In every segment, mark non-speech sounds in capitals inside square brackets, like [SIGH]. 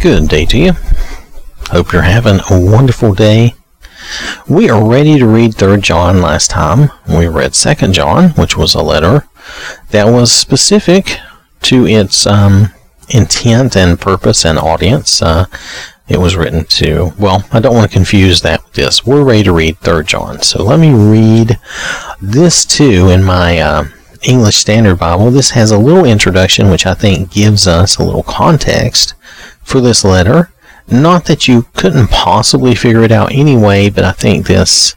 Good day to you. Hope you're having a wonderful day. We are ready to read 3rd John last time. We read 2nd John, which was a letter that was specific to its um, intent and purpose and audience. Uh, it was written to, well, I don't want to confuse that with this. We're ready to read 3rd John. So let me read this too in my uh, English Standard Bible. This has a little introduction which I think gives us a little context for this letter. Not that you couldn't possibly figure it out anyway, but I think this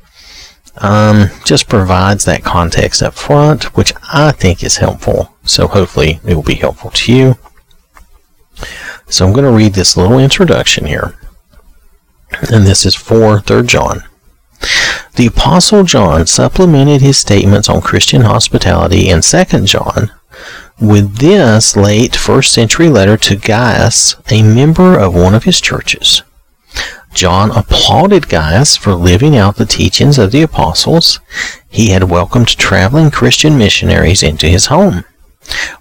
um, just provides that context up front, which I think is helpful. So hopefully it will be helpful to you. So I'm going to read this little introduction here. And this is for 3rd John. The Apostle John supplemented his statements on Christian hospitality in 2nd John with this late first century letter to Gaius, a member of one of his churches. John applauded Gaius for living out the teachings of the apostles. He had welcomed traveling Christian missionaries into his home.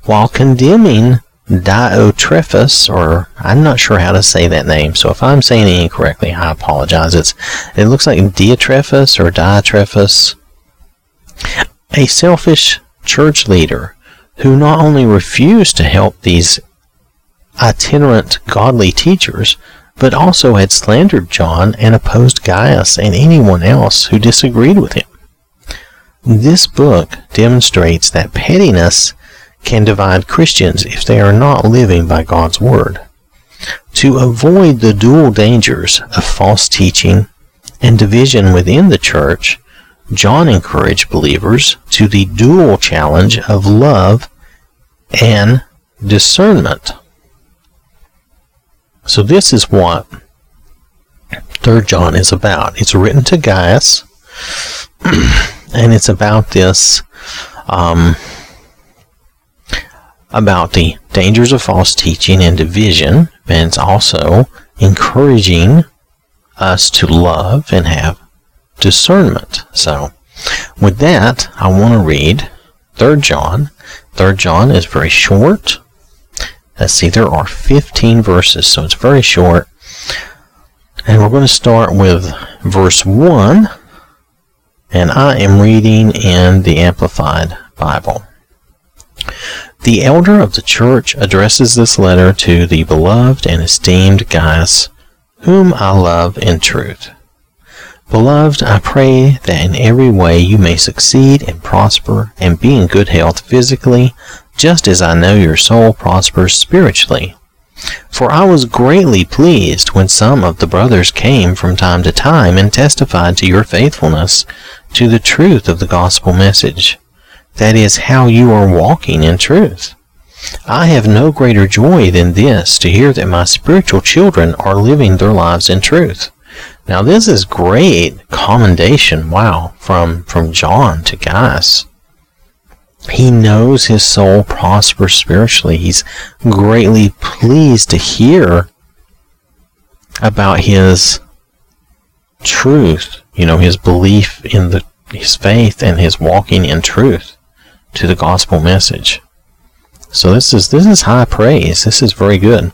While condemning Diotrephes, or I'm not sure how to say that name, so if I'm saying it incorrectly, I apologize. It's it looks like Diotrephes or Diotrephes, a selfish church leader who not only refused to help these itinerant godly teachers, but also had slandered John and opposed Gaius and anyone else who disagreed with him. This book demonstrates that pettiness can divide Christians if they are not living by God's Word. To avoid the dual dangers of false teaching and division within the church, John encouraged believers to the dual challenge of love and discernment. So this is what 3rd John is about. It's written to Gaius, [CLEARS THROAT] and it's about this um, about the dangers of false teaching and division, and it's also encouraging us to love and have discernment. So, with that, I want to read 3rd John. 3rd John is very short. Let's see, there are 15 verses, so it's very short. And we're going to start with verse 1, and I am reading in the Amplified Bible. The elder of the church addresses this letter to the beloved and esteemed Gaius, whom I love in truth. Beloved, I pray that in every way you may succeed and prosper and be in good health physically, just as I know your soul prospers spiritually. For I was greatly pleased when some of the brothers came from time to time and testified to your faithfulness to the truth of the gospel message. That is how you are walking in truth. I have no greater joy than this to hear that my spiritual children are living their lives in truth. Now this is great commendation, wow, from, from John to Gaius. He knows his soul prospers spiritually. He's greatly pleased to hear about his truth, you know, his belief in the his faith and his walking in truth to the gospel message. So this is this is high praise. This is very good.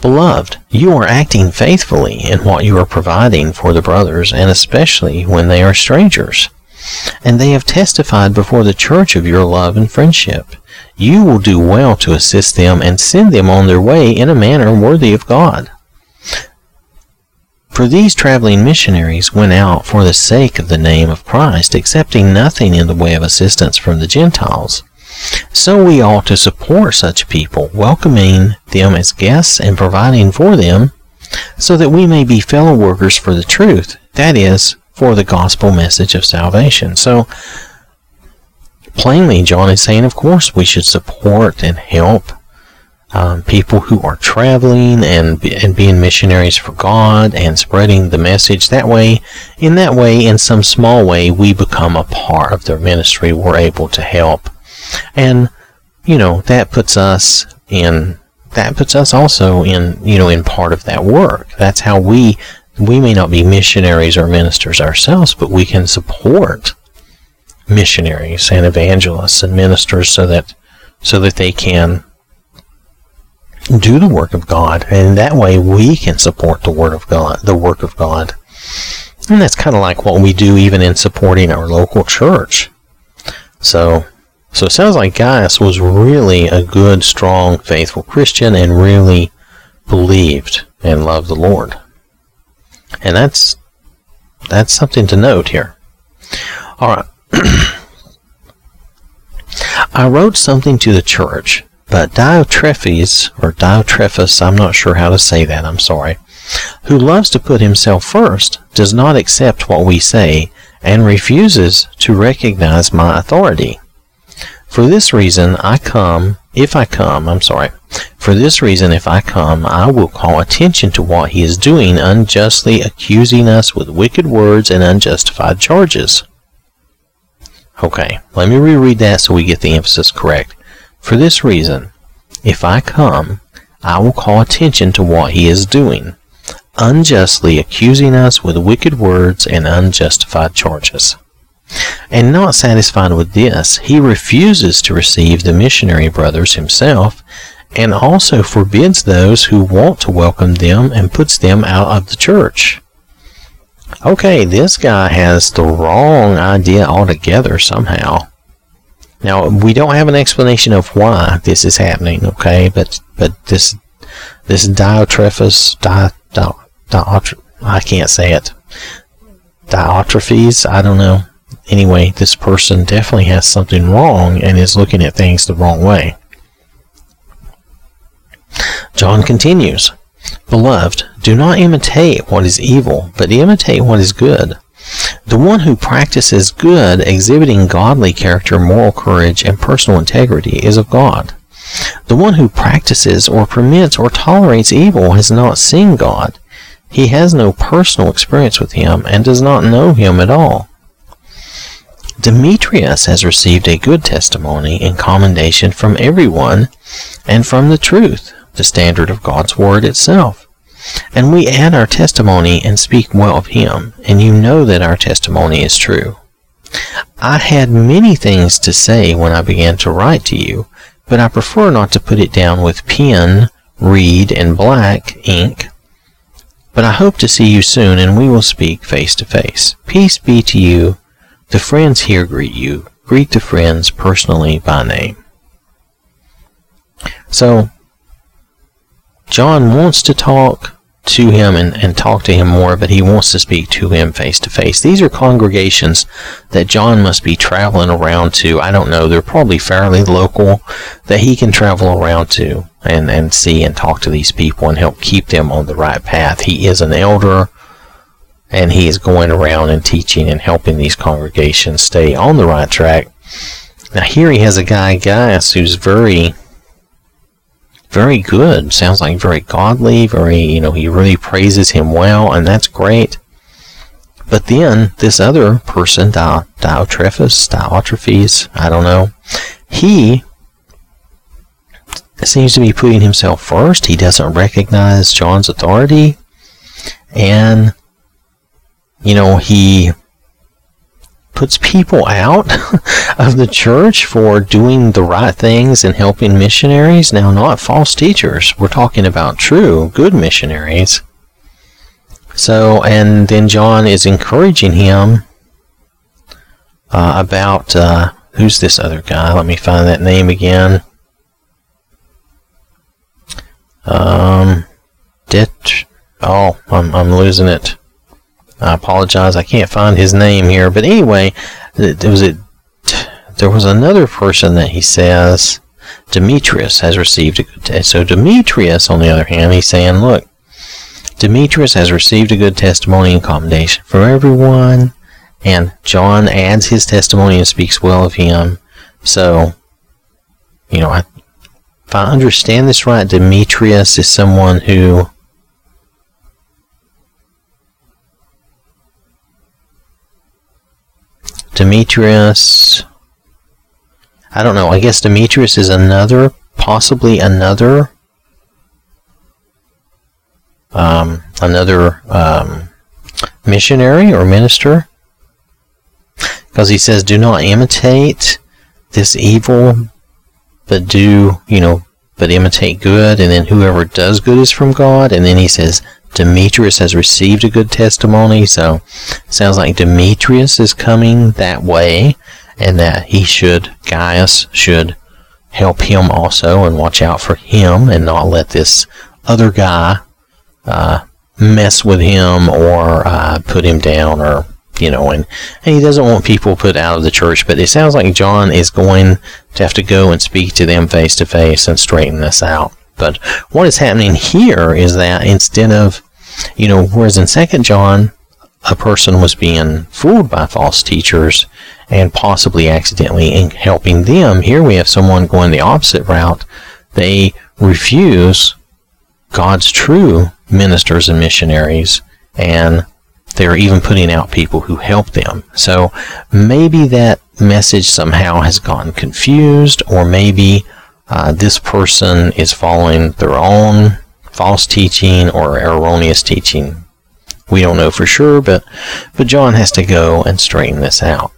Beloved, you are acting faithfully in what you are providing for the brothers, and especially when they are strangers. And they have testified before the church of your love and friendship. You will do well to assist them and send them on their way in a manner worthy of God. For these traveling missionaries went out for the sake of the name of Christ, accepting nothing in the way of assistance from the Gentiles. So we ought to support such people, welcoming them as guests and providing for them, so that we may be fellow workers for the truth, that is, for the gospel message of salvation. So, plainly, John is saying, of course, we should support and help um, people who are traveling and and being missionaries for God and spreading the message that way. In that way, in some small way, we become a part of their ministry. We're able to help, and you know that puts us in that puts us also in you know in part of that work. That's how we we may not be missionaries or ministers ourselves, but we can support missionaries and evangelists and ministers so that so that they can do the work of God, and that way we can support the word of God, the work of God. And that's kind of like what we do even in supporting our local church. So, so it sounds like Gaius was really a good, strong, faithful Christian and really believed and loved the Lord. And that's that's something to note here. All right. [CLEARS THROAT] I wrote something to the church, but Diotrephes, or Diotrephes, I'm not sure how to say that, I'm sorry, who loves to put himself first, does not accept what we say, and refuses to recognize my authority. For this reason, I come, if I come, I'm sorry, for this reason, if I come, I will call attention to what he is doing, unjustly accusing us with wicked words and unjustified charges. Okay, let me reread that so we get the emphasis correct. For this reason, if I come, I will call attention to what he is doing, unjustly accusing us with wicked words and unjustified charges. And not satisfied with this, he refuses to receive the missionary brothers himself, and also forbids those who want to welcome them and puts them out of the church. Okay, this guy has the wrong idea altogether somehow. Now we don't have an explanation of why this is happening, okay? But but this this Diotrephes di, di, di, I can't say it. Diotrephes, I don't know. Anyway, this person definitely has something wrong and is looking at things the wrong way. John continues, Beloved, do not imitate what is evil, but imitate what is good. The one who practices good, exhibiting godly character, moral courage, and personal integrity, is of God. The one who practices or permits or tolerates evil has not seen God. He has no personal experience with him and does not know him at all. Demetrius has received a good testimony and commendation from everyone and from the truth, the standard of God's Word itself. And we add our testimony and speak well of him, and you know that our testimony is true. I had many things to say when I began to write to you, but I prefer not to put it down with pen, reed, and black ink. But I hope to see you soon, and we will speak face to face. Peace be to you. The friends here greet you. Greet the friends personally by name. So, John wants to talk to him and, and talk to him more, but he wants to speak to him face to face. These are congregations that John must be traveling around to. I don't know, they're probably fairly local that he can travel around to and, and see and talk to these people and help keep them on the right path. He is an elder and he is going around and teaching and helping these congregations stay on the right track. Now here he has a guy, Gaius, who's very very good. Sounds like very godly, very, you know, he really praises him well, and that's great. But then this other person, Di- Diotrephes, Diotrephes, I don't know, he seems to be putting himself first. He doesn't recognize John's authority. And, you know, he puts people out [LAUGHS] of the church for doing the right things and helping missionaries. Now, not false teachers. We're talking about true, good missionaries. So, and then John is encouraging him uh, about uh, who's this other guy? Let me find that name again. Um, Det. Oh, I'm I'm losing it. I apologize. I can't find his name here. But anyway, there was a, there was another person that he says Demetrius has received a good test. So Demetrius, on the other hand, he's saying, look, Demetrius has received a good testimony and commendation from everyone. And John adds his testimony and speaks well of him. So, you know, I, if I understand this right, Demetrius is someone who Demetrius. I don't know. I guess Demetrius is another, possibly another, um, another um, missionary or minister. Because he says, do not imitate this evil, but do, you know, but imitate good. And then whoever does good is from God. And then he says, Demetrius has received a good testimony. So sounds like Demetrius is coming that way and that he should, Gaius should help him also and watch out for him and not let this other guy uh, mess with him or uh, put him down or you know and, and he doesn't want people put out of the church but it sounds like john is going to have to go and speak to them face to face and straighten this out but what is happening here is that instead of you know whereas in second john a person was being fooled by false teachers and possibly accidentally in helping them. Here we have someone going the opposite route. They refuse God's true ministers and missionaries, and they're even putting out people who help them. So maybe that message somehow has gotten confused, or maybe uh, this person is following their own false teaching or erroneous teaching we don't know for sure, but but John has to go and straighten this out.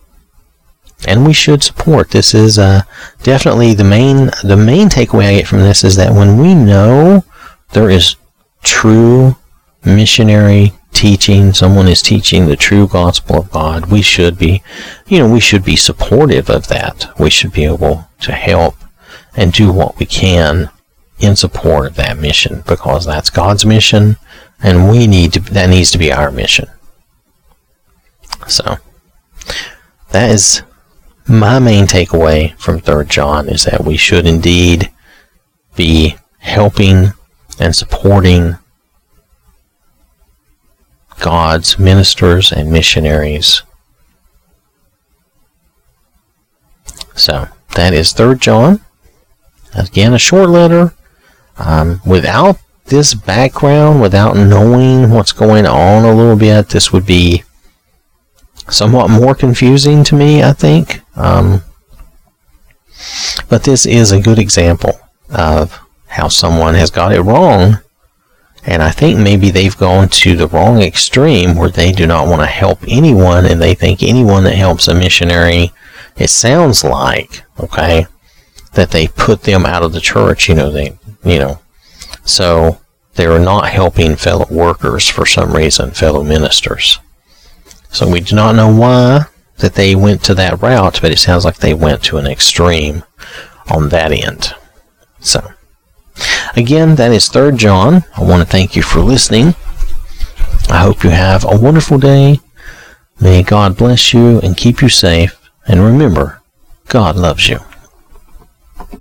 And we should support. This is uh, definitely the main the main takeaway I get from this is that when we know there is true missionary teaching, someone is teaching the true gospel of God, we should be, you know, we should be supportive of that. We should be able to help and do what we can in support of that mission because that's God's mission and we need to that needs to be our mission. So that is my main takeaway from third john is that we should indeed be helping and supporting god's ministers and missionaries. So that is third john again a short letter um, without this background without knowing what's going on a little bit, this would be somewhat more confusing to me, I think. Um, but this is a good example of how someone has got it wrong. And I think maybe they've gone to the wrong extreme where they do not want to help anyone and they think anyone that helps a missionary, it sounds like, okay, that they put them out of the church. You know, they, you know, so they are not helping fellow workers for some reason, fellow ministers. So we do not know why that they went to that route, but it sounds like they went to an extreme on that end. So, again, that is 3rd John. I want to thank you for listening. I hope you have a wonderful day. May God bless you and keep you safe. And remember, God loves you.